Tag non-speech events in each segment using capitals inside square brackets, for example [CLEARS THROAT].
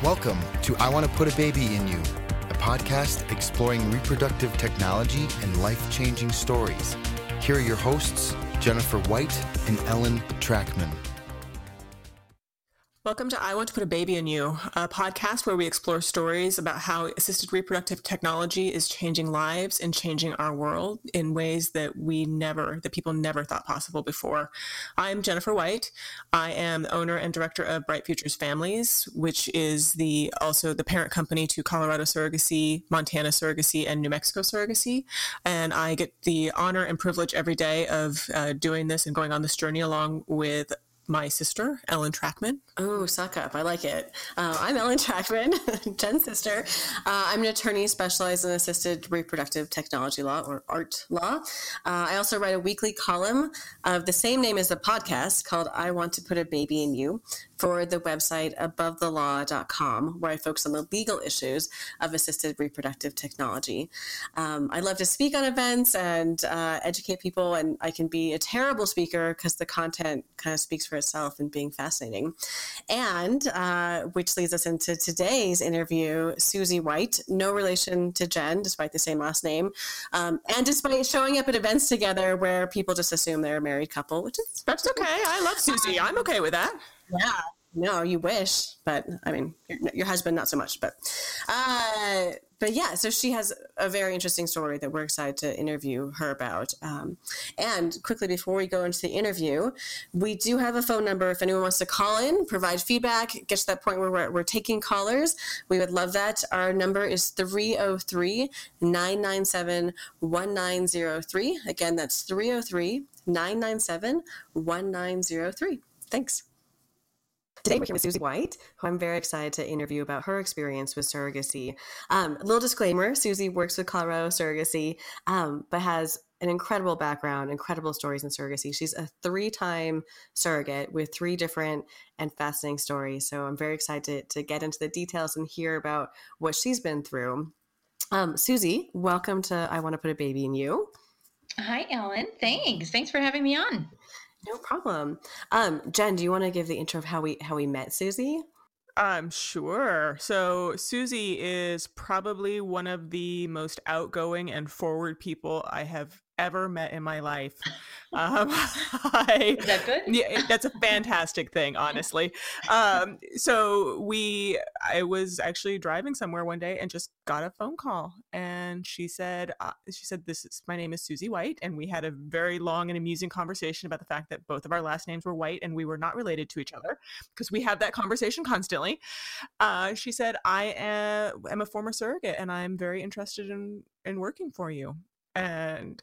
Welcome to I Want to Put a Baby in You, a podcast exploring reproductive technology and life changing stories. Here are your hosts, Jennifer White and Ellen Trachman. Welcome to I Want to Put a Baby in You, a podcast where we explore stories about how assisted reproductive technology is changing lives and changing our world in ways that we never, that people never thought possible before. I'm Jennifer White. I am the owner and director of Bright Futures Families, which is the also the parent company to Colorado Surrogacy, Montana Surrogacy, and New Mexico Surrogacy. And I get the honor and privilege every day of uh, doing this and going on this journey along with my sister, Ellen Trachman. Oh, suck up. I like it. Uh, I'm Ellen Trachman, [LAUGHS] Jen's sister. Uh, I'm an attorney specialized in assisted reproductive technology law or ART law. Uh, I also write a weekly column of the same name as the podcast called I Want to Put a Baby in You for the website abovethelaw.com, where I focus on the legal issues of assisted reproductive technology. Um, I love to speak on events and uh, educate people, and I can be a terrible speaker because the content kind of speaks for itself and being fascinating. And uh, which leads us into today's interview, Susie White, no relation to Jen, despite the same last name, um, and despite showing up at events together where people just assume they're a married couple, which is that's okay. I love Susie. I'm okay with that. Yeah. No, you wish, but I mean, your, your husband not so much. But, uh, but yeah, so she has a very interesting story that we're excited to interview her about. Um, and quickly before we go into the interview, we do have a phone number if anyone wants to call in, provide feedback, get to that point where we're, we're taking callers. We would love that. Our number is 303 997 1903. Again, that's 303 997 1903. Thanks. Today we're here with Susie White, who I'm very excited to interview about her experience with surrogacy. Um, little disclaimer: Susie works with Colorado Surrogacy, um, but has an incredible background, incredible stories in surrogacy. She's a three-time surrogate with three different and fascinating stories. So I'm very excited to, to get into the details and hear about what she's been through. Um, Susie, welcome to I Want to Put a Baby in You. Hi, Ellen. Thanks. Thanks for having me on. No problem. Um, Jen, do you want to give the intro of how we how we met Susie? I'm sure. So Susie is probably one of the most outgoing and forward people I have ever met in my life. [LAUGHS] Um, [LAUGHS] I, Is that good? Yeah, that's a fantastic thing, [LAUGHS] honestly. Um, so we, I was actually driving somewhere one day and just got a phone call, and she said, uh, she said, "This is my name is Susie White," and we had a very long and amusing conversation about the fact that both of our last names were White and we were not related to each other because we have that conversation constantly. Uh, she said, "I am, am a former surrogate, and I'm very interested in in working for you." And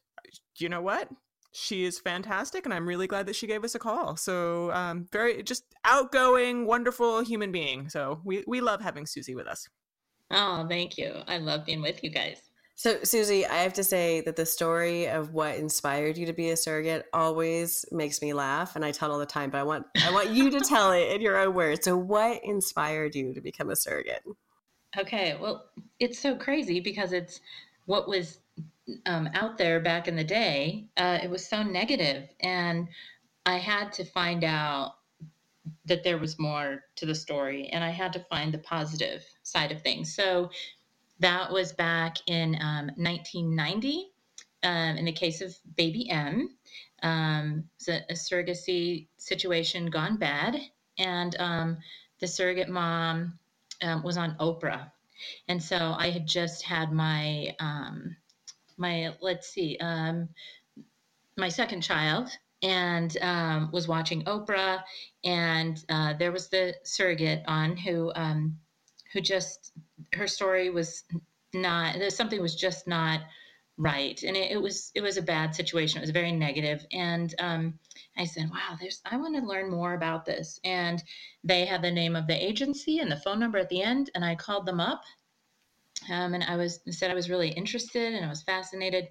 you know what? She is fantastic, and I'm really glad that she gave us a call. So, um, very just outgoing, wonderful human being. So, we, we love having Susie with us. Oh, thank you. I love being with you guys. So, Susie, I have to say that the story of what inspired you to be a surrogate always makes me laugh, and I tell it all the time. But I want I want you to tell it in your own words. So, what inspired you to become a surrogate? Okay, well, it's so crazy because it's what was um, out there back in the day, uh, it was so negative, and I had to find out that there was more to the story, and I had to find the positive side of things. So that was back in um, 1990. Um, in the case of baby M, um, it's a, a, surrogacy situation gone bad, and um, the surrogate mom um, was on Oprah, and so I had just had my um, my let's see, um, my second child, and um, was watching Oprah, and uh, there was the surrogate on who um, who just her story was not something was just not right and it, it, was it was a bad situation it was very negative and um, i said wow there's i want to learn more about this and they had the name of the agency and the phone number at the end and i called them up um, and I was said I was really interested and I was fascinated,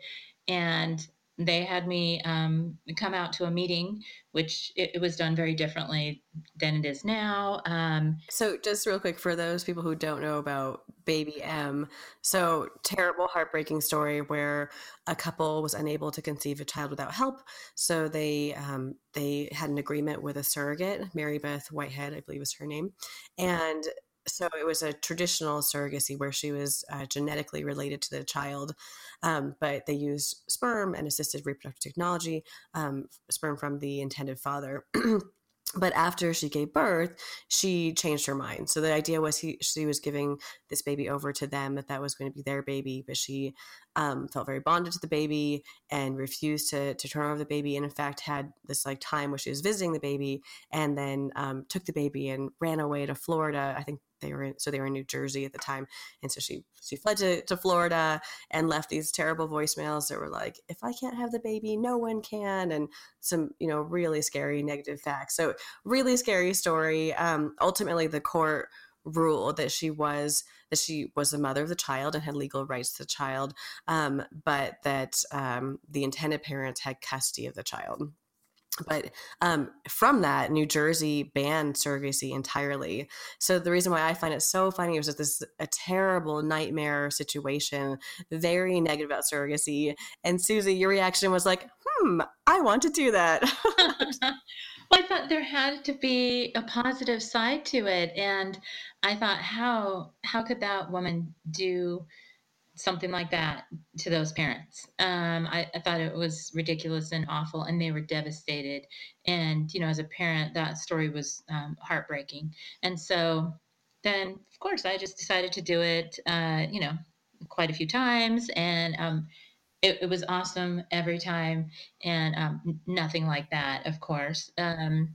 and they had me um, come out to a meeting, which it, it, was done very differently than it is now. Um, so, just real quick for those people who don't know about Baby M, so terrible, heartbreaking story where a couple was unable to conceive a child without help, so they um, they had an agreement with a surrogate, Mary Beth Whitehead, I believe was her name, and so it was a traditional surrogacy where she was uh, genetically related to the child, um, but they used sperm and assisted reproductive technology, um, sperm from the intended father. [CLEARS THROAT] but after she gave birth she changed her mind so the idea was he she was giving this baby over to them that that was going to be their baby but she um, felt very bonded to the baby and refused to, to turn over the baby and in fact had this like time where she was visiting the baby and then um, took the baby and ran away to florida i think they were in, so they were in New Jersey at the time, and so she she fled to, to Florida and left these terrible voicemails that were like, "If I can't have the baby, no one can," and some you know really scary negative facts. So really scary story. Um, ultimately, the court ruled that she was that she was the mother of the child and had legal rights to the child, um, but that um, the intended parents had custody of the child but um, from that, New Jersey banned surrogacy entirely. So the reason why I find it so funny is that this is a terrible nightmare situation, very negative about surrogacy. And Susie, your reaction was like, "Hmm, I want to do that." [LAUGHS] [LAUGHS] [LAUGHS] well, I thought there had to be a positive side to it, and I thought, how how could that woman do? something like that to those parents. Um, I, I, thought it was ridiculous and awful, and they were devastated. And you know, as a parent, that story was um, heartbreaking. And so, then of course, I just decided to do it. Uh, you know, quite a few times, and um, it, it, was awesome every time. And um, nothing like that, of course. Um,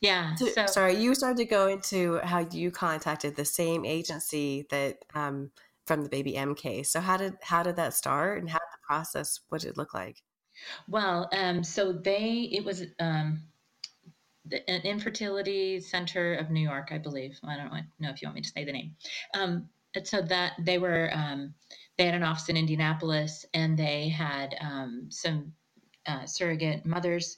yeah. So, so, sorry, you started to go into how you contacted the same agency that um, from the baby M case. So how did how did that start, and how did the process? What did it look like? Well, um, so they it was um, the, an infertility center of New York, I believe. I don't know if you want me to say the name. Um, so that they were um, they had an office in Indianapolis, and they had um, some uh, surrogate mothers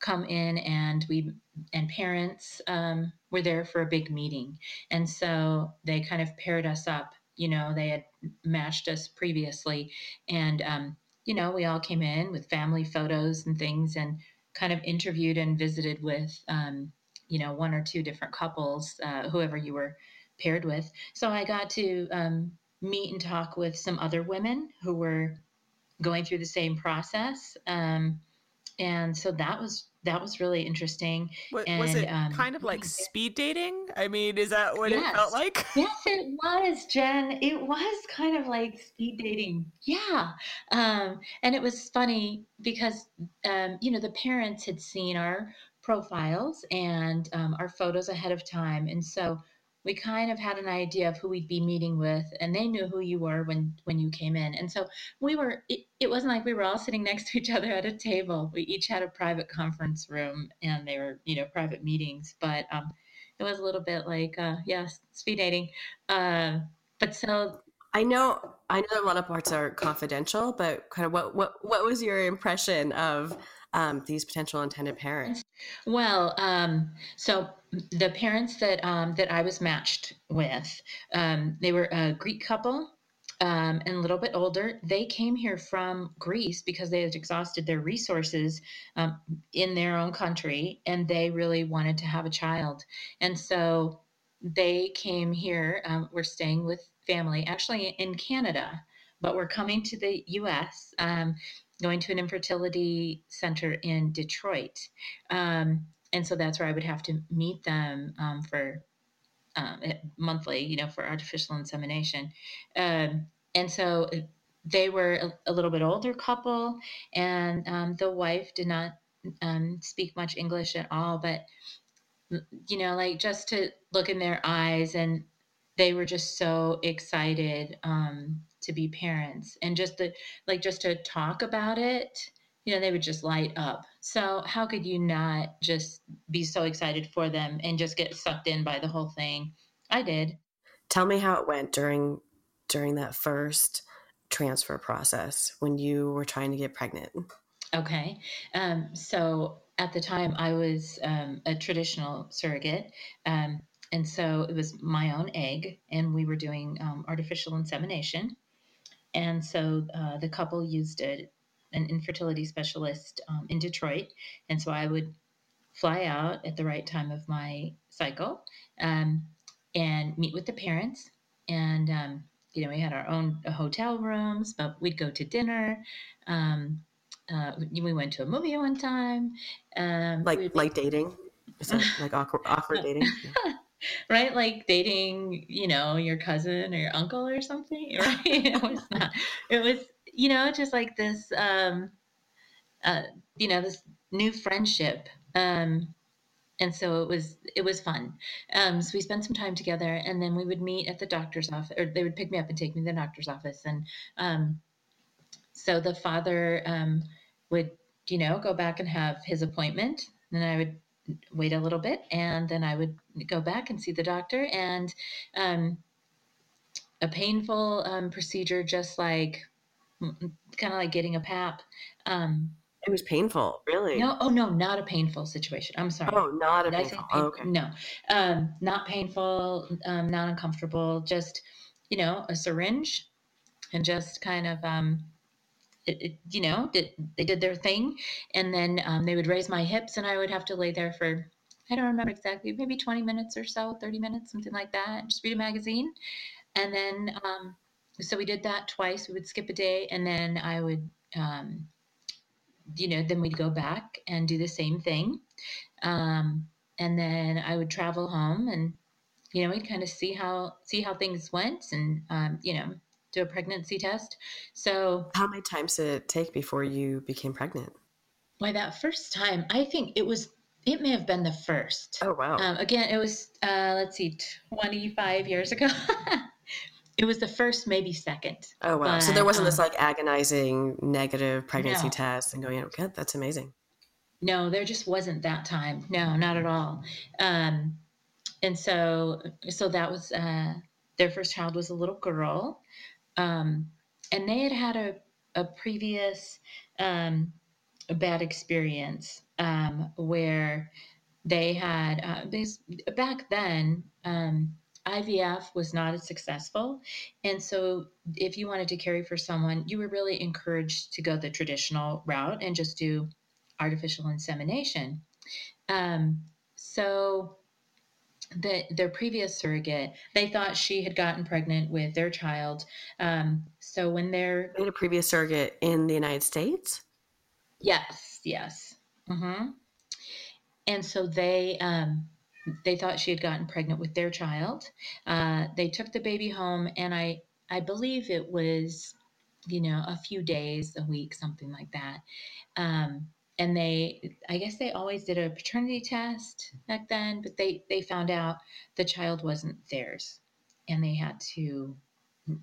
come in, and we and parents um, were there for a big meeting, and so they kind of paired us up you know they had matched us previously. And um, you know we all came in with family photos and things and kind of interviewed and visited with um, you know one or two different couples uh, whoever you were paired with. So i got to um, meet and talk with some other women who were going through the same process um, and so that was that was really interesting. What, and, was it um, kind of like speed dating? I mean, is that what yes. it felt like? [LAUGHS] yes, it was, Jen. It was kind of like speed dating. Yeah. Um, and it was funny because, um, you know, the parents had seen our profiles and um, our photos ahead of time. And so we kind of had an idea of who we'd be meeting with and they knew who you were when when you came in. And so we were it, it wasn't like we were all sitting [LAUGHS] next to each other at a table. We each had a private conference room and they were you know private meetings. But um it was a little bit like uh yes speed dating. Uh, but so I know I know a lot of parts are confidential, but kind of what what what was your impression of um, these potential intended parents? Well, um, so the parents that um, that I was matched with, um, they were a Greek couple. Um, and a little bit older, they came here from Greece because they had exhausted their resources um, in their own country and they really wanted to have a child. And so they came here. we're staying with family, actually in Canada, but we're coming to the US. Um, going to an infertility center in Detroit. And so that's where I would have to meet them um, for um, monthly, you know, for artificial insemination. Um, and so they were a, a, little bit older couple, and um, the wife did not um, speak much English at all, but you know, like just to look in their eyes and they were just so excited um, to be parents and just to like just to talk about it you know they would just light up. So how could you not just be so excited for them and just get sucked in by the whole thing? I did. Tell me how it went during during that first transfer process when you were trying to get pregnant. Okay. Um, so at the time i was um, a traditional surrogate um, and so it was my own egg and we were doing um, artificial insemination. And so uh, the couple used a, an infertility specialist um, in Detroit. And so I would fly out at the right time of my cycle. Um, and meet with the parents. And, um, you know, we had our own hotel rooms, but we'd go to dinner. Um, uh, we went to a movie one time. Um, like like dating. [LAUGHS] Like awkward awkward dating? [LAUGHS] right? Like dating, you know, your cousin or your uncle or something, [LAUGHS] right? it was not. It was, you know, just like this, um, uh, you know, this new friendship. Um, and so it was, it was fun. Um, so we spent some time together, and then we would meet at the doctor's office, or they would pick me up and take me to the doctor's office, and um, so the father um, would, you know, go back and have his appointment, and I would wait a little bit and then I would go back and see the doctor and um, a painful um, procedure, just like kind of like getting a PAP. Um, It was painful, really. no, oh no, not a painful situation. I'm sorry. Oh, not a Did painful. pain- Oh, okay. No, um, not painful, um, not uncomfortable. Just you know, a syringe, and just kind of um, it, it, you know, did, they did their thing, and then um, they would raise my hips, and I would have to lay there for I don't remember exactly, maybe 20 minutes or so, 30 minutes, something like that. Just read a magazine, and then um, so we did that twice. We would skip a day, and then I would. Um, you know, then we'd go back and do the same thing. Um, and then I would travel home and, you know, we'd kind of see how, see how things went and, um, you know, do a pregnancy test. So How many times did it take before you became pregnant? Why that first time, I think it was, it may have been the first. Oh wow. Um, again, it was, uh, let's see, 25 years ago. [LAUGHS] it was the first, maybe second. oh wow. so there wasn't this um, like agonizing negative pregnancy No. test and going, good, that's amazing. No, there just wasn't that time. No, not at all. Um, and so, so that was uh, their first child was a little girl, um, and they had had a a previous um, a bad experience um, where they had uh, this, back then. Um, IVF was not as successful. And so, if you wanted to carry for someone, you were really encouraged to go the traditional route and just do artificial insemination. Um, so the their previous surrogate, they thought she had gotten pregnant with their child. Um, so when they're They had a previous surrogate in the United States. yes, yes, hmm and so they um, they thought she had gotten pregnant with their child. Uh, they took the baby home, and I I believe it was you know a few days, a week, something like that. Um, and they i guess they always did a paternity test back then but they they found out the child wasn't theirs and they had to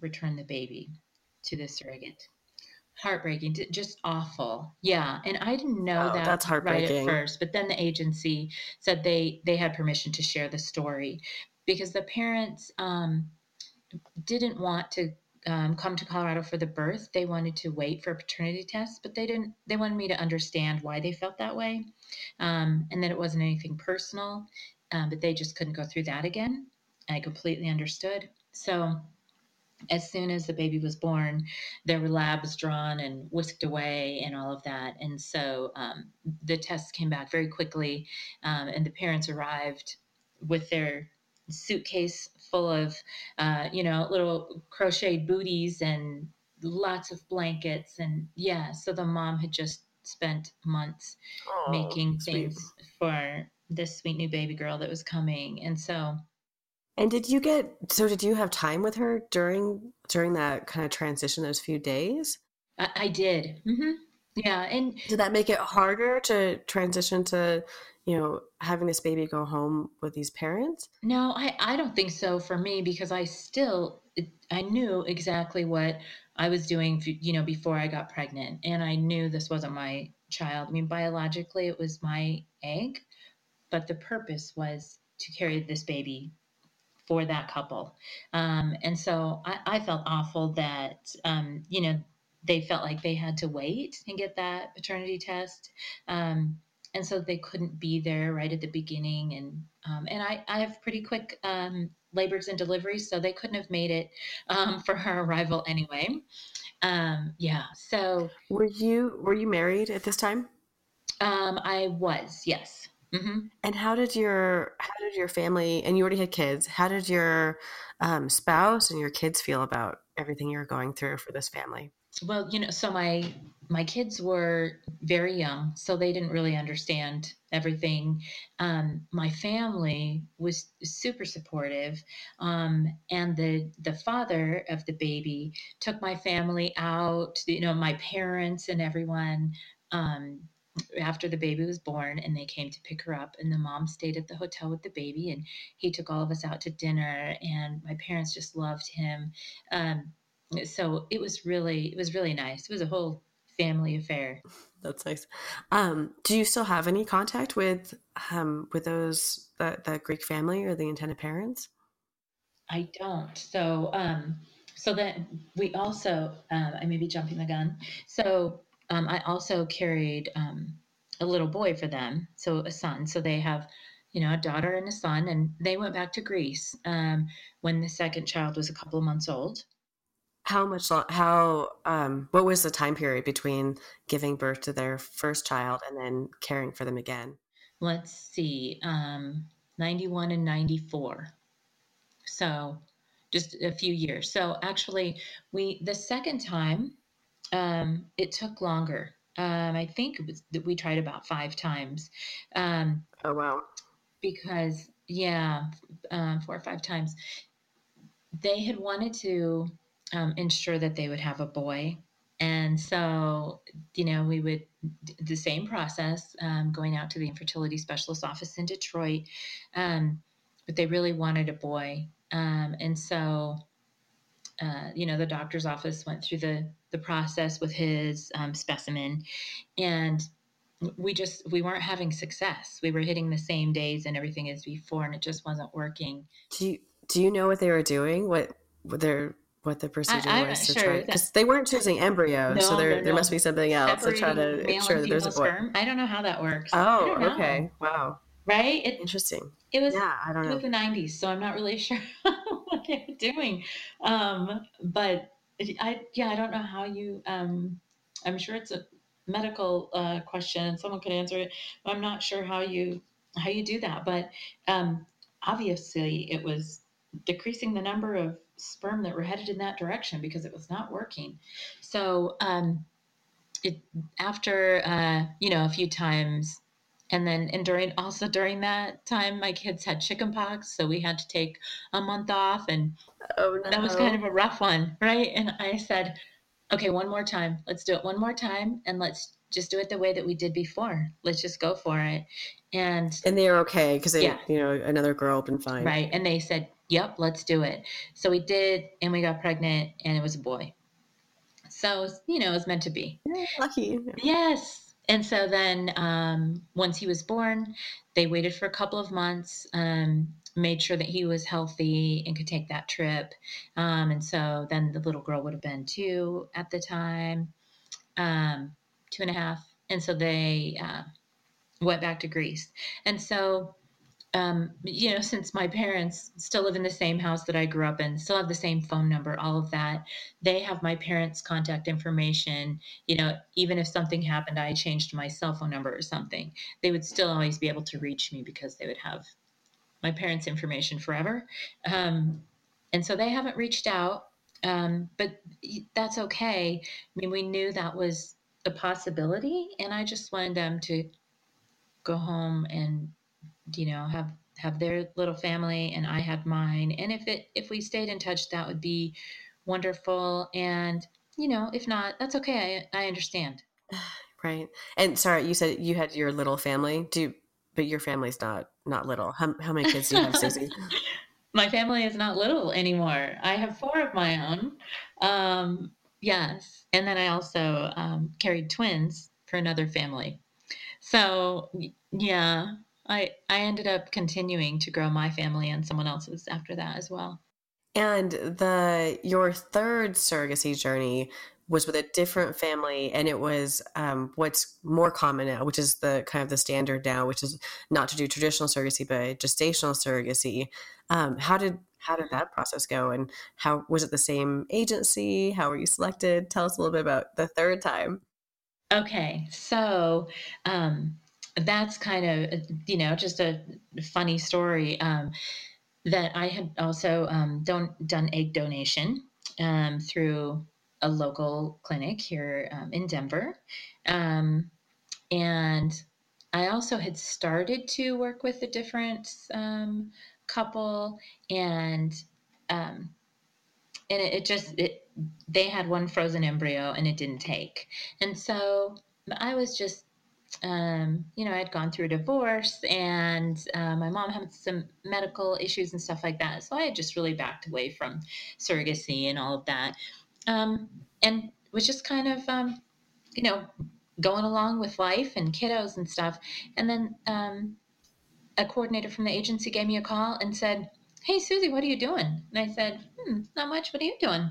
return the baby to the surrogate heartbreaking just awful yeah and i didn't know Oh, that that's right at first but then the agency said they they had permission to share the story because the parents um didn't want to um, come to Colorado for the birth. They wanted to wait for a paternity test, but they didn't. They wanted me to understand why they felt that way, um, and that it wasn't anything personal. Um, but they just couldn't go through that again. I completely understood. So, as soon as the baby was born, there were labs drawn and whisked away, and all of that. And so um, the tests came back very quickly, um, and the parents arrived with their suitcase full of uh, you know, little crocheted booties and lots of blankets. And yeah, so the mom had just spent months Oh, making sweet. things for this sweet new baby girl that was coming. And so, And did you get so did you have time with her during during that kind of transition those few days? I, I did. hmm Yeah. And Did that make it harder to transition to, you know, having this baby go home with these parents? No, I, I don't think so for me because I still I knew exactly what I was doing, you know, before I got pregnant, and I knew this wasn't my child. I mean, biologically, it was my egg, but the purpose was to carry this baby for that couple, um, and so I, I felt awful that um, you know they felt like they had to wait and get that paternity test. Um, and so they couldn't be there right at the beginning and um, and I, I have pretty quick um, labors and deliveries so they couldn't have made it um, for her arrival anyway um, yeah so Were you were you married at this time? um, i was yes hmm And how did your how did your family and you already had kids? How did your um, spouse and your kids feel about everything you were going through for this family? Well, you know, so my my kids were very young, so they didn't really understand everything. Um, my family was super supportive, um, and the the father of the baby took my family out. You know, my parents and everyone. Um, after the baby was born and they came to pick her up and the mom stayed at the hotel with the baby and he took all of us out to dinner and my parents just loved him. Um, so it was really it was really nice. It was a whole family affair. [LAUGHS] That's nice. Um, do you still have any contact with um, with those the, the Greek family or the intended parents? i don't. So um so that we also um, i may be jumping the gun. So um, i also carried um, a little boy for them so a son so they have you know a daughter and a son and they went back to greece um, when the second child was a couple of months old How much? How? Um, what was the time period between giving birth to their first child and then caring for them again? let's see um 91 and 94 so just a few years so actually we the second time um it took longer um i think it was that we tried about five times um Oh wow! because yeah um, four or five times they had wanted to um, ensure that they would have a boy and so you know we would d- the same process um, going out to the infertility specialist office in detroit um, but they really wanted a boy um, and so uh, you know the doctor's office went through the the process with his um, specimen and we just we weren't having success we were hitting the same days and everything as before and it just wasn't working Do you do you know what they were doing? What their what the procedure I'm was to sure. try because they weren't choosing embryos, so there no, there no. must be something else to try to male ensure that there's a boy. sperm. i don't know how that works Oh, okay. Wow. right it, Interesting. it was Yeah, I don't it was know. the 90s so i'm not really [LAUGHS] sure what they were doing um but i yeah i don't know how you um i'm sure it's a medical uh, question and someone could answer it i'm not sure how you how you do that but um obviously it was decreasing the number of sperm that were headed in that direction because it was not working. So um it after uh you know a few times and then and during also during that time my kids had chicken pox so we had to take a month off and Oh no. that was kind of a rough one right and i said okay one more time let's do it one more time and let's just do it the way that we did before let's just go for it and and they were okay because they, Yeah. you know, another girl had been fine. right and they said yep let's do it so we did and we got pregnant and it was a boy so you know it was meant to be lucky. Yes. And so then um, once he was born, they waited for a couple of months, um, made sure that he was healthy and could take that trip. Um, and so then the little girl would have been two at the time, um, two and a half. And so they uh, went back to Greece. And so, um, you know, since my parents still live in the same house that I grew up in, still have the same phone number, all of that, they have my parents' contact information you know, even if something happened, I changed my cell phone number or something, they would still always be able to reach me because they would have my parents' information forever. Um, and so they haven't reached out, um, but that's okay. I mean, we knew that was a possibility, and I just wanted them to go home and, you know, have have their little family, and I had mine. And if it if we stayed in touch, that would be wonderful. And you know, if not, that's okay. I, I understand. [SIGHS] Right. And sorry, you said you had your little family. Do but your family's not not little. How how many kids do you have, [LAUGHS] Susie? My family is not little anymore. I have four of my own. Um, yes. And then I also um, carried twins for another family. So, yeah, I, I ended up continuing to grow my family and someone else's after that as well. And the your third surrogacy journey was with a different family, and it was um, what's more common now, which is the kind of the standard now, which is not to do traditional surrogacy but gestational surrogacy. Um, how did how did that process go, and how was it the same agency? How were you selected? Tell us a little bit about the third time. Okay, so um, that's kind of you know just a funny story um, that I had also um, done egg donation um, through a local clinic here um, in Denver, um, and I also had started to work with a different um, couple, and and it, it just it, they had one frozen embryo and it didn't take, and so I was just um, you know, I had gone through a divorce and uh, my mom had some medical issues and stuff like that. So I had just really backed away from surrogacy and all of that. Um, and was just kind of, um, you know, going along with life and kiddos and stuff. And then um, a coordinator from the agency gave me a call and said, Hey, Susie, what are you doing? And I said, hmm, Not much. What are you doing?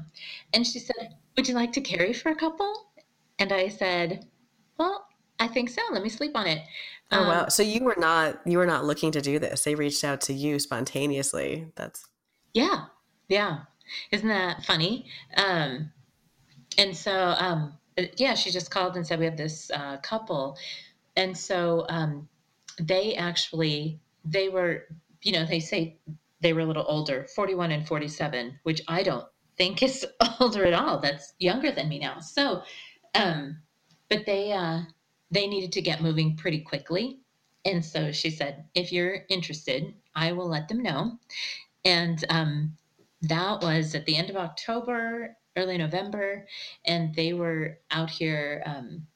And she said, Would you like to carry for a couple? And I said, Well, I think so. Let me sleep on it. Oh um, wow! So you were not you were not looking to do this. They reached out to you spontaneously. That's yeah, yeah. Isn't that funny? Um, and so um, uh, yeah, she just called and said we have this uh, couple, and so um, they actually they were you know they say they were a little older, forty one and forty seven, which I don't think is [LAUGHS] older at all. That's younger than me now. So, um, but they uh, they needed to get moving pretty quickly. And so she said, if you're interested, I will let them know. And um, that was at the end of October, early November. And they were out here um,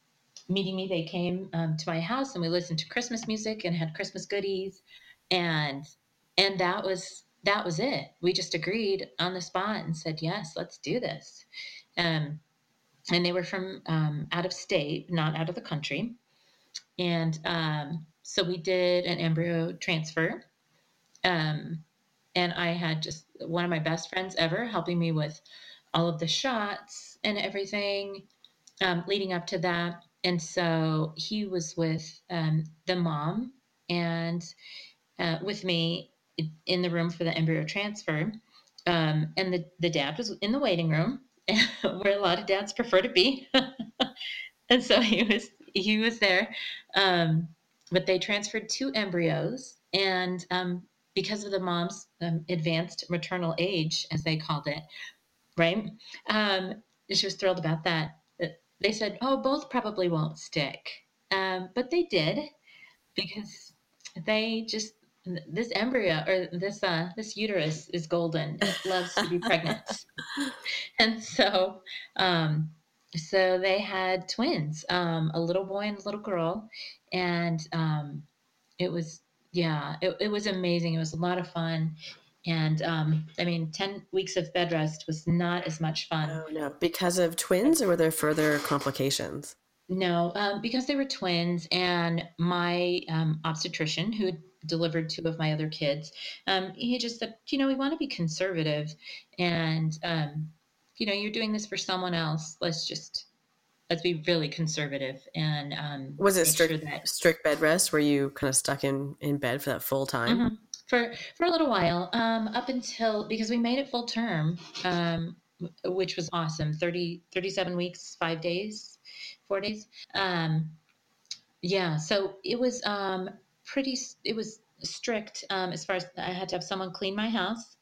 meeting me. They came um, to my house and we listened to Christmas music and had Christmas goodies. And and that was that was it. We just agreed on the spot and said, yes, let's do this. Um, and they were from um, out of state, not out of the country. And um, so we did an embryo transfer. Um, and I had just one of my best friends ever helping me with all of the shots and everything um, leading up to that. And so he was with um, the mom and uh, with me in the room for the embryo transfer. Um, and the, the dad was in the waiting room [LAUGHS] where a lot of dads prefer to be. [LAUGHS] and so he was he was there. Um, but they transferred two embryos, and um, because of the mom's um, advanced maternal age, as they called it, right? Um, she was thrilled about that. They said, "Oh, both probably won't stick," um, but they did because they just this embryo or this uh this uterus is golden. It loves to be pregnant. [LAUGHS] And so um so they had twins um a little boy and a little girl. And um it was yeah it, it was amazing. It was a lot of fun. And um i mean 10 weeks of bed rest was not as much fun. Oh no. Because of twins or were there further complications? No um, because they were twins and my um, obstetrician who had delivered two of my other kids. Um, he just said, you know, we want to be conservative, and um, you know, you're doing this for someone else. Let's just let's be really conservative. And um, was it strict sure that, strict bed rest? Were you kind of stuck in in bed for that full time? Mm-hmm. For for a little while, um, up until because we made it full term, um, which was awesome 30, 37 weeks, five days, four days. Um, yeah, so it was um, pretty it was strict um, as far as I had to have someone clean my house.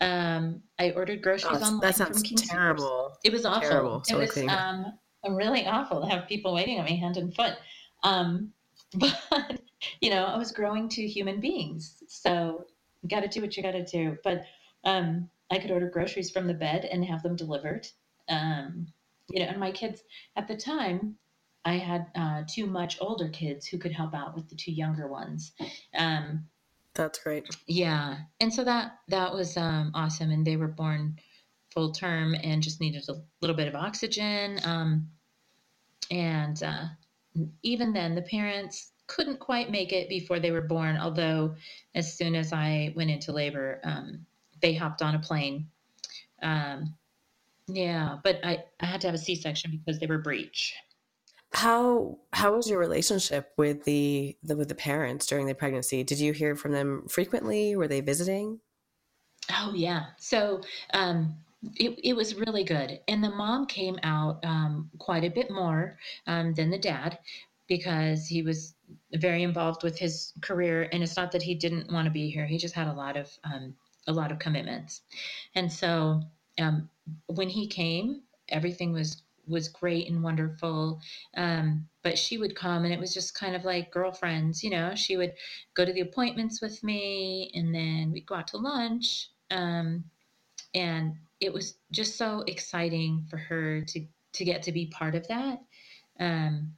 Um, I ordered groceries oh, online. That sounds terrible. It was awful. Terrible. It was um, really awful to have people waiting on me hand and foot. Um, [LAUGHS] but you know, I was growing to human beings, so you got to do what you got to do. But um, I could order groceries from the bed and have them delivered. Um, you know, and my kids at the time I had uh, two much older kids who could help out with the two younger ones. Um, That's great. Yeah, and so that that was um, awesome, and they were born full term and just needed a little bit of oxygen. Um, and uh, even then, the parents couldn't quite make it before they were born. Although, as soon as I went into labor, um, they hopped on a plane. Um, yeah, but I, I had to have a C section because they were breech how how was your relationship with the, the with the parents during the pregnancy? Did you hear from them frequently? Were they visiting? Oh yeah. So um, it, it was really good. And the mom came out um, quite a bit more um, than the dad. because he was very involved with his career. And it's not that he didn't want to be here; he just had a lot of um, a lot of commitments. And so um, when he came, everything was was great and wonderful. Um, but she would come and it was just kind of like girlfriends, you know, she would go to the appointments with me and then we'd go out to lunch. Um, and it was just so exciting for her to, to get to be part of that. Um,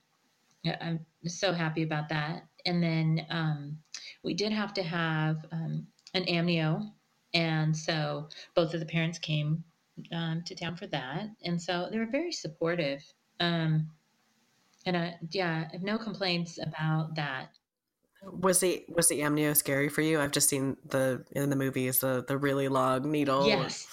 I'm so happy about that. And then um, we did have to have um, an amnio. And so both of the parents came um, to town for that, and so they were very supportive. Um, and I, yeah, I have no complaints about that. Was the was the amnio scary for you? I've just seen the in the movies the the really long needle. Yes,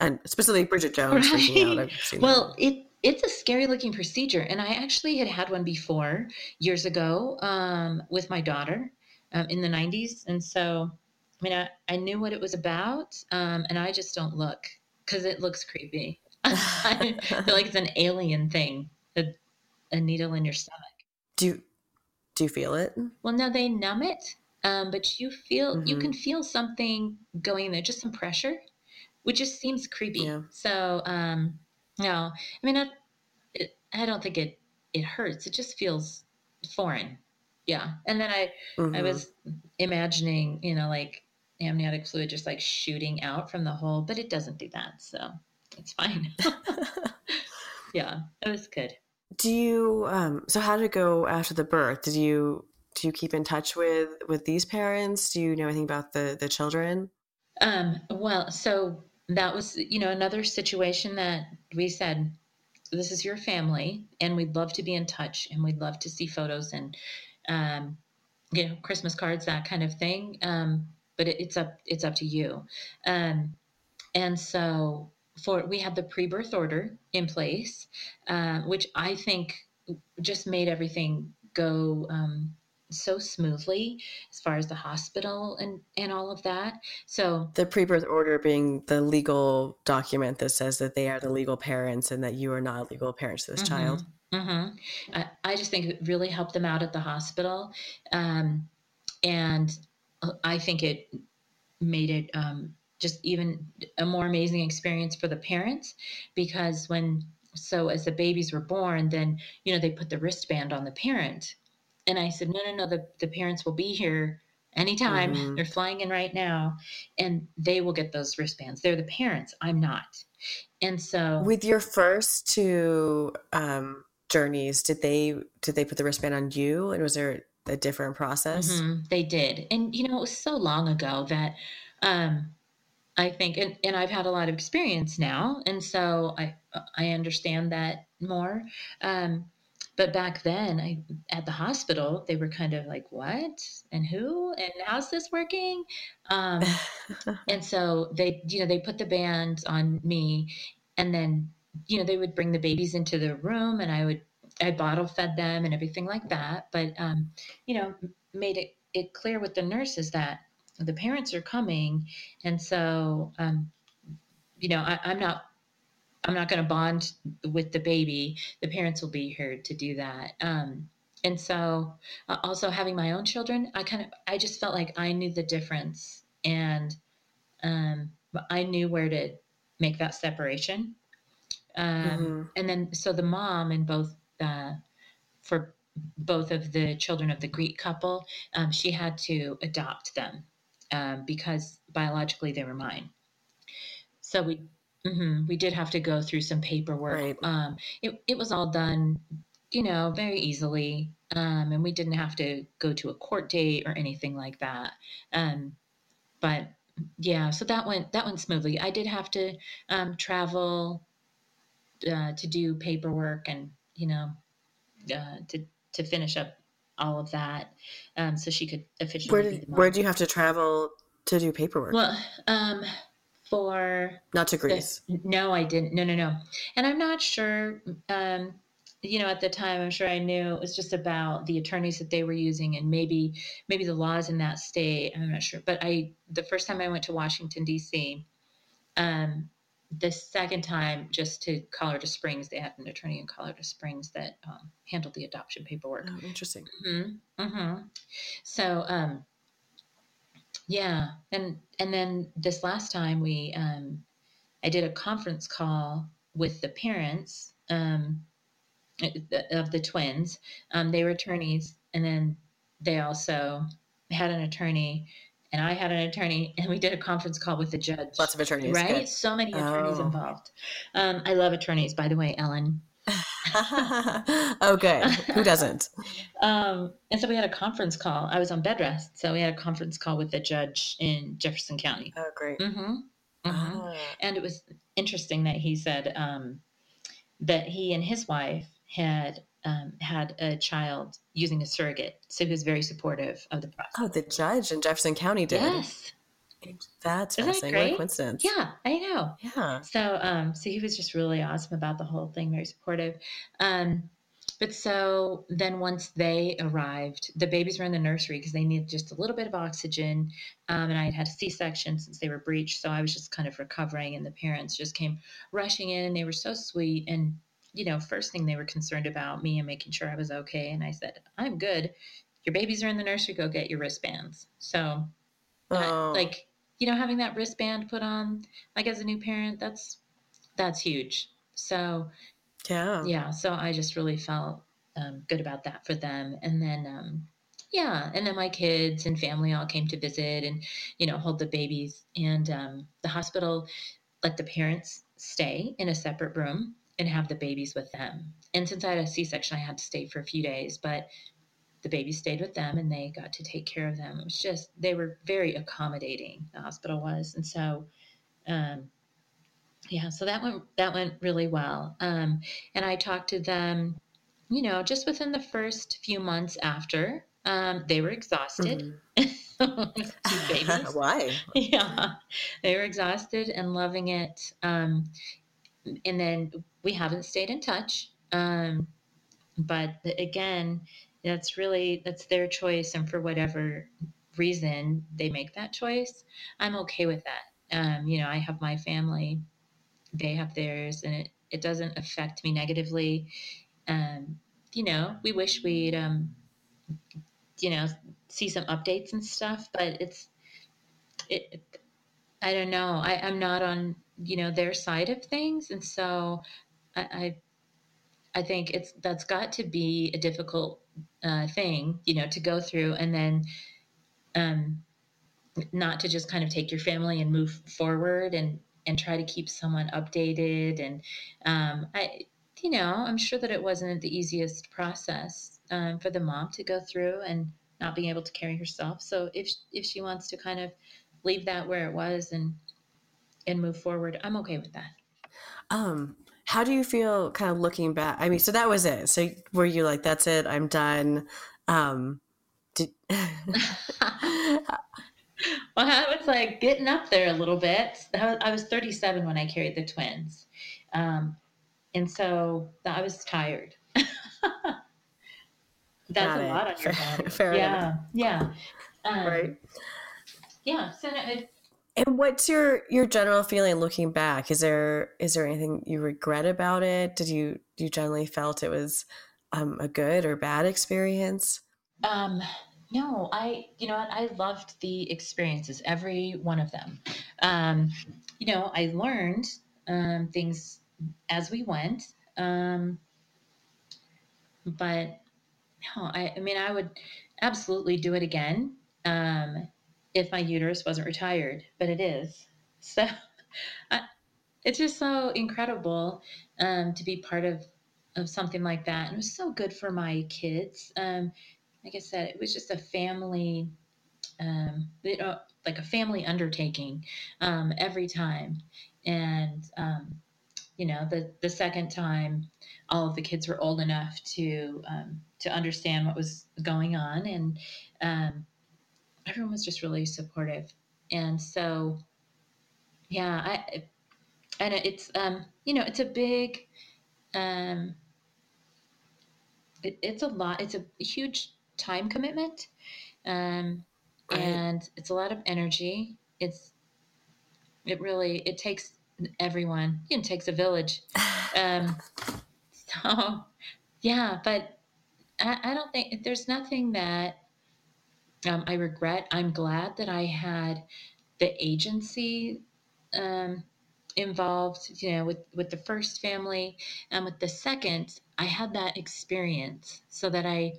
and specifically Bridget Jones right. well, that. it it's a scary looking procedure, and I actually had had one before years ago um, with my daughter um, in the '90s, and so I mean I, I knew what it was about, um, and I just don't look because it looks creepy. [LAUGHS] [LAUGHS] I feel like it's an alien thing, a, a, needle in your stomach. Do you, do you feel it? Well, no, they numb it, um, but you feel mm-hmm. you can feel something going in there, just some pressure, which just seems creepy. Yeah. So, um, no, I mean, I, it, I don't think it it hurts. It just feels foreign. Yeah, and then I mm-hmm. I was imagining, you know, like amniotic fluid just like shooting out from the hole, but it doesn't do that. So it's fine. [LAUGHS] [LAUGHS] yeah, it was good. Do you, um, so how did it go after the birth? Did you, do you keep in touch with, with these parents? Do you know anything about the, the children? Um, well, so that was, you know, another situation that we said, this is your family and we'd love to be in touch and we'd love to see photos and, um, you know, Christmas cards, that kind of thing. Um, but it, it's up it's up to you. Um, and so for we had the pre-birth order in place, uh, which I think just made everything go um, so smoothly as far as the hospital and and all of that. So the pre-birth order being the legal document that says that they are the legal parents and that you are not legal parents to this mm-hmm, child. Mm-hmm. I, I, just think it really helped them out at the hospital, um, and I think it made it um, just even a more amazing experience for the parents because when so as the babies were born then you know they put the wristband on the parent. And i said no no no the, the parents will be here anytime. Mm-hmm. they're flying in right now and they will get those wristbands. They're the parents. I'm not. And so with your first two um, journeys did they did they put the wristband on you? And was there a different process. Mm-hmm, they did. And, you know, it was so long ago that um, I think, and, and I've had a lot of experience now. And so I, I understand that more. Um, but back then I, at the hospital, they were kind of like, what and who and how's this working? Um, [LAUGHS] and so they, you know, they put the band on me and then, you know, they would bring the babies into the room and I would I bottle fed them and everything like that. But um, you know, made it it clear with the nurses that the parents are coming, and so um, you know, I, I'm not I'm not going to bond with the baby. The parents will be here to do that. Um, and so, uh, also having my own children, I kind of I just felt like I knew the difference, and um, I knew where to make that separation. Um, mm-hmm. And then, so the mom in both uh, for both of the children of the Greek couple, um, she had to adopt them um, because biologically they were mine. So we mm-hmm, we did have to go through some paperwork. Right. Um, it it was all done, you know, very easily, um, and we didn't have to go to a court date or anything like that. Um, but yeah, so that went that went smoothly. I did have to um, travel uh, to do paperwork and you know, uh, to to finish up all of that, um, so she could officially. Where did where do you have to travel to do paperwork? Well, um, for not to Greece. The, no, I didn't. No, no, no. And I'm not sure. Um, you know, at the time, I'm sure I knew it was just about the attorneys that they were using, and maybe maybe the laws in that state. I'm not sure. But I, the first time I went to Washington D.C., um, the second time, just to Colorado Springs, they had an attorney in Colorado Springs that um, handled the adoption paperwork. Oh, interesting. Mm-hmm. Mm-hmm. So, um, yeah, and and then this last time we, um, I did a conference call with the parents um, of the twins. Um, they were attorneys, and then they also had an attorney and I had an attorney, and we did a conference call with the judge. Lots of attorneys, right? good. So many attorneys Oh. involved. Um, I love attorneys, by the way, Ellen. [LAUGHS] oh, good. Who doesn't? [LAUGHS] Um, and so we had a conference call. I was on bed rest, so we had a conference call with the judge in Jefferson County. Oh, great. Mm-hmm. hmm Ah. And it was interesting that he said um, that he and his wife had um, had a child using a surrogate, so he was very supportive of the process. Oh, the judge in Jefferson County did. yes, That's Isn't that fascinating. What a coincidence. yeah, I know. Yeah. So, um, so he was just really awesome about the whole thing, very supportive. Um, but so then once they arrived, the babies were in the nursery because they needed just a little bit of oxygen. Um, and I had had a C-section since they were breached, so I was just kind of recovering. And the parents just came rushing in. And they were so sweet, and you know, first thing they were concerned about me and making sure I was okay. And I said, "I'm good. Your babies are in the nursery. Go get your wristbands." So I- Oh. like you know having that wristband put on like as a new parent that's that's huge so yeah. yeah so i just really felt um, good about that for them and then um, yeah and then my kids and family all came to visit and you know hold the babies and um, the hospital let the parents stay in a separate room and have the babies with them. And since i had a c-section i had to stay for a few days but the babies stayed with them and they got to take care of them. It was just they were very accommodating the hospital was. And so um, yeah so that went that went really well. Um, and i talked to them you know just within the first few months after um, they were exhausted. [LAUGHS] Two babies. [LAUGHS] Why? [LAUGHS] yeah. They were exhausted and loving it. Um, and then we haven't stayed in touch um, but again that's really that's their choice and for whatever reason they make that choice i'm okay with that. Um, you know i have my family they have theirs and it, it doesn't affect me negatively. Um, you know we wish we'd um, you know see some updates and stuff but it's it, i don't know I, i'm not on you know their side of things and so i i, I think it's that's got to be a difficult uh, thing you know to go through and then um not to just kind of take your family and move forward and and try to keep someone updated and um i you know i'm sure that it wasn't the easiest process um, for the mom to go through and not being able to carry herself so if if she wants to kind of leave that where it was and and move forward i'm okay with that Um, how do you feel kind of looking back? I mean, so that was it. So were you like, that's it, I'm done? Um, did, [LAUGHS] Well, I was like getting up there a little bit. I was- 37 when I carried the twins. Um, and so I was tired. [LAUGHS] That's Got a it. lot on your body. fair yeah. enough. Yeah. Um, right. Yeah. So no, it, And what's your your general feeling looking back? Is there is there anything you regret about it? Did you you generally felt it was um, a good or bad experience? Um, no, I, you know? I loved the experiences, every one of them. Um, you know, I learned um, things as we went. Um, but no, I, I mean, I would absolutely do it again um, if my uterus wasn't retired, but it is. [LAUGHS] So I, it's just so incredible um, to be part of of something like that. And it was so good for my kids. Um, like I said, it was just a family, um, you know, like a family undertaking um, every time. And, um, you know, the, the second time, all of the kids were old enough to um, to understand what was going on, and everyone was just really supportive. And so, yeah, I and it's um, you know, it's a big um, it, it's a lot it's a huge time commitment um, and it's a lot of energy it's it really it takes everyone. It takes a village. [LAUGHS] Um, so, yeah, but I, I don't think there's nothing that um, I regret. I'm glad that I had the agency um, involved, you know, with, with the first family and with the second, I had that experience so that I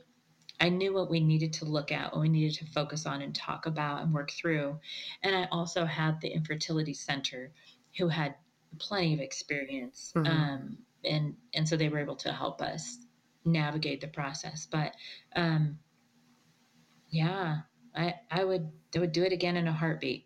I knew what we needed to look at, what we needed to focus on and talk about and work through. And I also had the infertility center who had plenty of experience. Mm-hmm. Um, and, and so they were able to help us navigate the process. But um, yeah, I, I would, I would do it again in a heartbeat.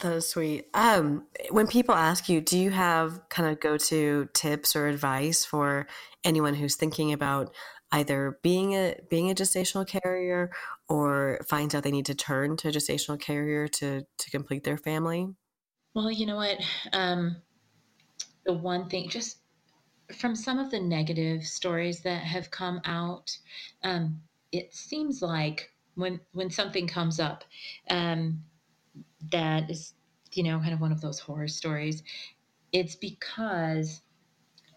That is sweet. Um, when people ask you, do you have kind of go to tips or advice for anyone who's thinking about either being a being a gestational carrier or finds out they need to turn to a gestational carrier to to complete their family? Well, you know what? Um, the one thing, just from some of the negative stories that have come out, um, it seems like when when something comes up um, that is, you know, kind of one of those horror stories, it's because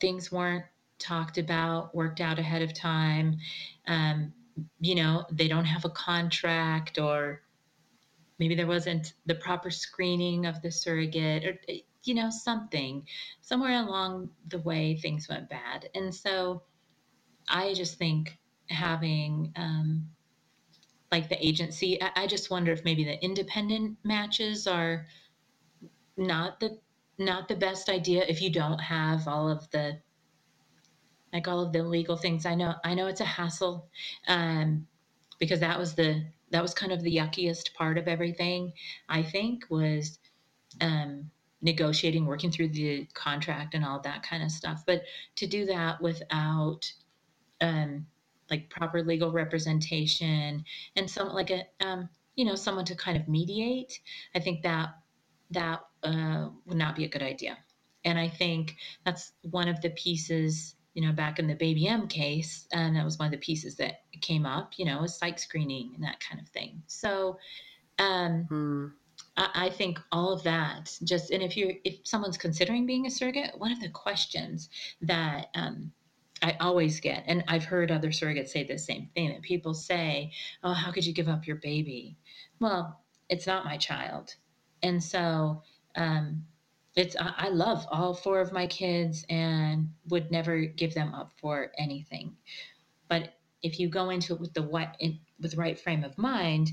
things weren't talked about, worked out ahead of time. Um, you know, they don't have a contract, or maybe there wasn't the proper screening of the surrogate, or, you know, something. Somewhere along the way, things went bad. And so I just think having, um, like the agency, I, I just wonder if maybe the independent matches are not the not the best idea if you don't have all of the like all of the legal things. I know I know it's a hassle um, because that was the that was kind of the yuckiest part of everything. I think was um, negotiating, working through the contract, and all that kind of stuff. But to do that without um, like proper legal representation and some like a um, you know someone to kind of mediate, I think that that uh, would not be a good idea. And I think that's one of the pieces you know, back in the Baby M case, and that was one of the pieces that came up, you know, was psych screening and that kind of thing. So, um, hmm. I, I, think all of that just, and if you're, if someone's considering being a surrogate, one of the questions that, um, I always get, and I've heard other surrogates say the same thing that people say, Oh, how could you give up your baby? Well, it's not my child. And so, um, it's I love all four of my kids and would never give them up for anything. But if you go into it with the what with the right frame of mind,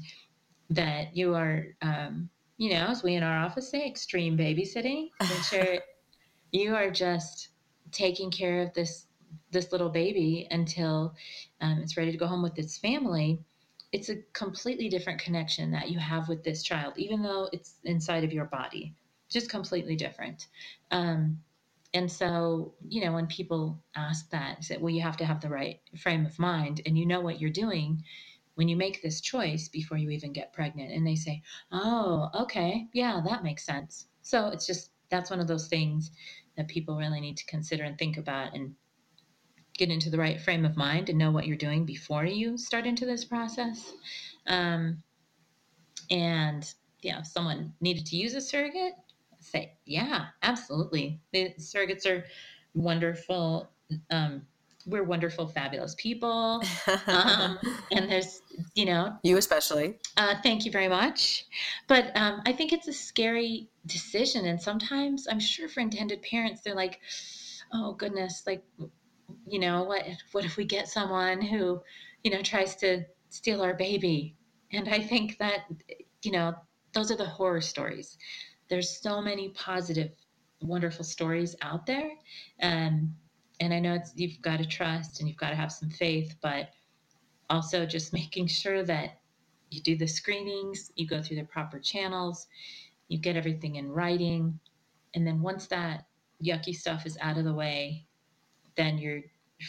that you are, um, you know, as we in our office say, extreme babysitting, which are [LAUGHS] you are just taking care of this this little baby until um, it's ready to go home with its family it's a completely different connection that you have with this child even though it's inside of your body just completely different. Um, and so, you know, when people ask that, say, well, you have to have the right frame of mind and you know what you're doing when you make this choice before you even get pregnant. And they say, oh, okay, yeah, that makes sense. So it's just, that's one of those things that people really need to consider and think about and get into the right frame of mind and know what you're doing before you start into this process. Um, and yeah, if someone needed to use a surrogate, say, yeah, absolutely. The surrogates are wonderful. Um, we're wonderful, fabulous people. Um, [LAUGHS] and there's, you know, you especially. Uh, thank you very much. But um, I think it's a scary decision. And sometimes I'm sure for intended parents, they're like, oh, goodness, like, you know, what, what if we get someone who, you know, tries to steal our baby? And I think that, you know, those are the horror stories there's so many positive, wonderful stories out there. Um, and I know it's, you've got to trust and you've got to have some faith, but also just [LAUGHS] making sure that you do the screenings, you go through the proper channels, you get everything in writing. And then once that yucky stuff is out of the way, then you're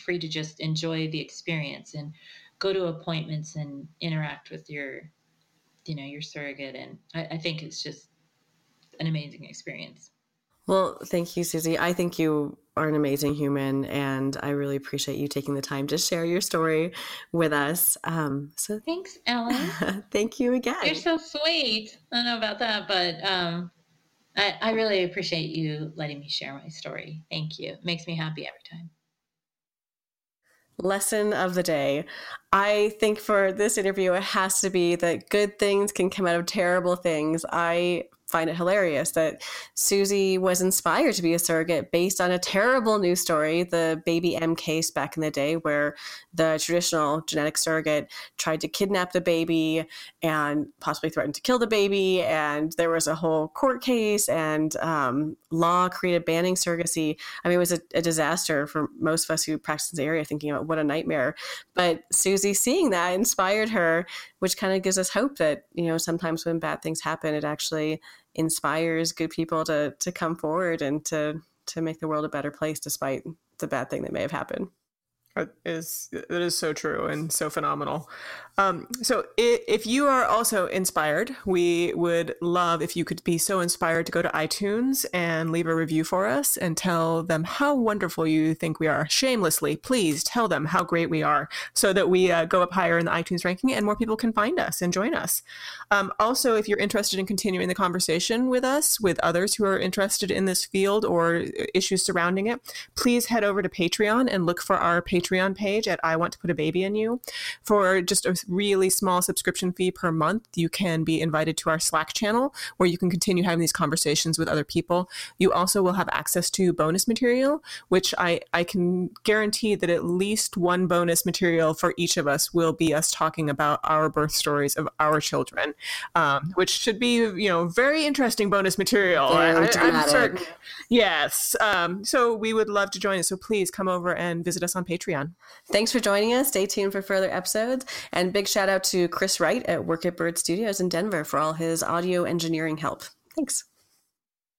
free to just enjoy the experience and go to appointments and interact with your, you know, your surrogate. And I, I think it's just an amazing experience. Well, thank you, Susie. I think you are an amazing human, and I really appreciate you taking the time to share your story with us. Um, so thanks, Ellen. [LAUGHS] thank you again. You're so sweet. I don't know about that, but um, I, I really appreciate you letting me share my story. Thank you. It makes me happy every time. Lesson of the day. I think for this interview, it has to be that good things can come out of terrible things. I find it hilarious that Susie was inspired to be a surrogate based on a terrible news story, the baby M case back in the day, where the traditional genetic surrogate tried to kidnap the baby and possibly threatened to kill the baby. And there was a whole court case, and um, law created banning surrogacy. I mean, it was a, a disaster for most of us who practice in the area, thinking about what a nightmare. But Susie seeing that inspired her, which kind of gives us hope that, you know, sometimes when bad things happen, it actually inspires good people to to come forward and to to make the world a better place despite the bad thing that may have happened. It is it is so true and so phenomenal. Um, so if you are also inspired, we would love if you could be so inspired to go to iTunes and leave a review for us and tell them how wonderful you think we are. Shamelessly, please tell them how great we are so that we uh, go up higher in the iTunes ranking and more people can find us and join us. Um, also, if you're interested in continuing the conversation with us, with others who are interested in this field or issues surrounding it, please head over to Patreon and look for our Patreon page at I Want to Put a Baby in You for just a really small subscription fee per month, you can be invited to our Slack channel where you can continue having these conversations with other people. You also will have access to bonus material, which I, I can guarantee that at least one bonus material for each of us will be us talking about our birth stories of our children, um, which should be, you know, very interesting bonus material. Very I, am certain. Yes. Um, so we would love to join us. So please come over and visit us on Thanks for joining us. Stay tuned for further episodes. And big shout out to Chris Wright at Work at Bird Studios in Denver for all his audio engineering help. Thanks.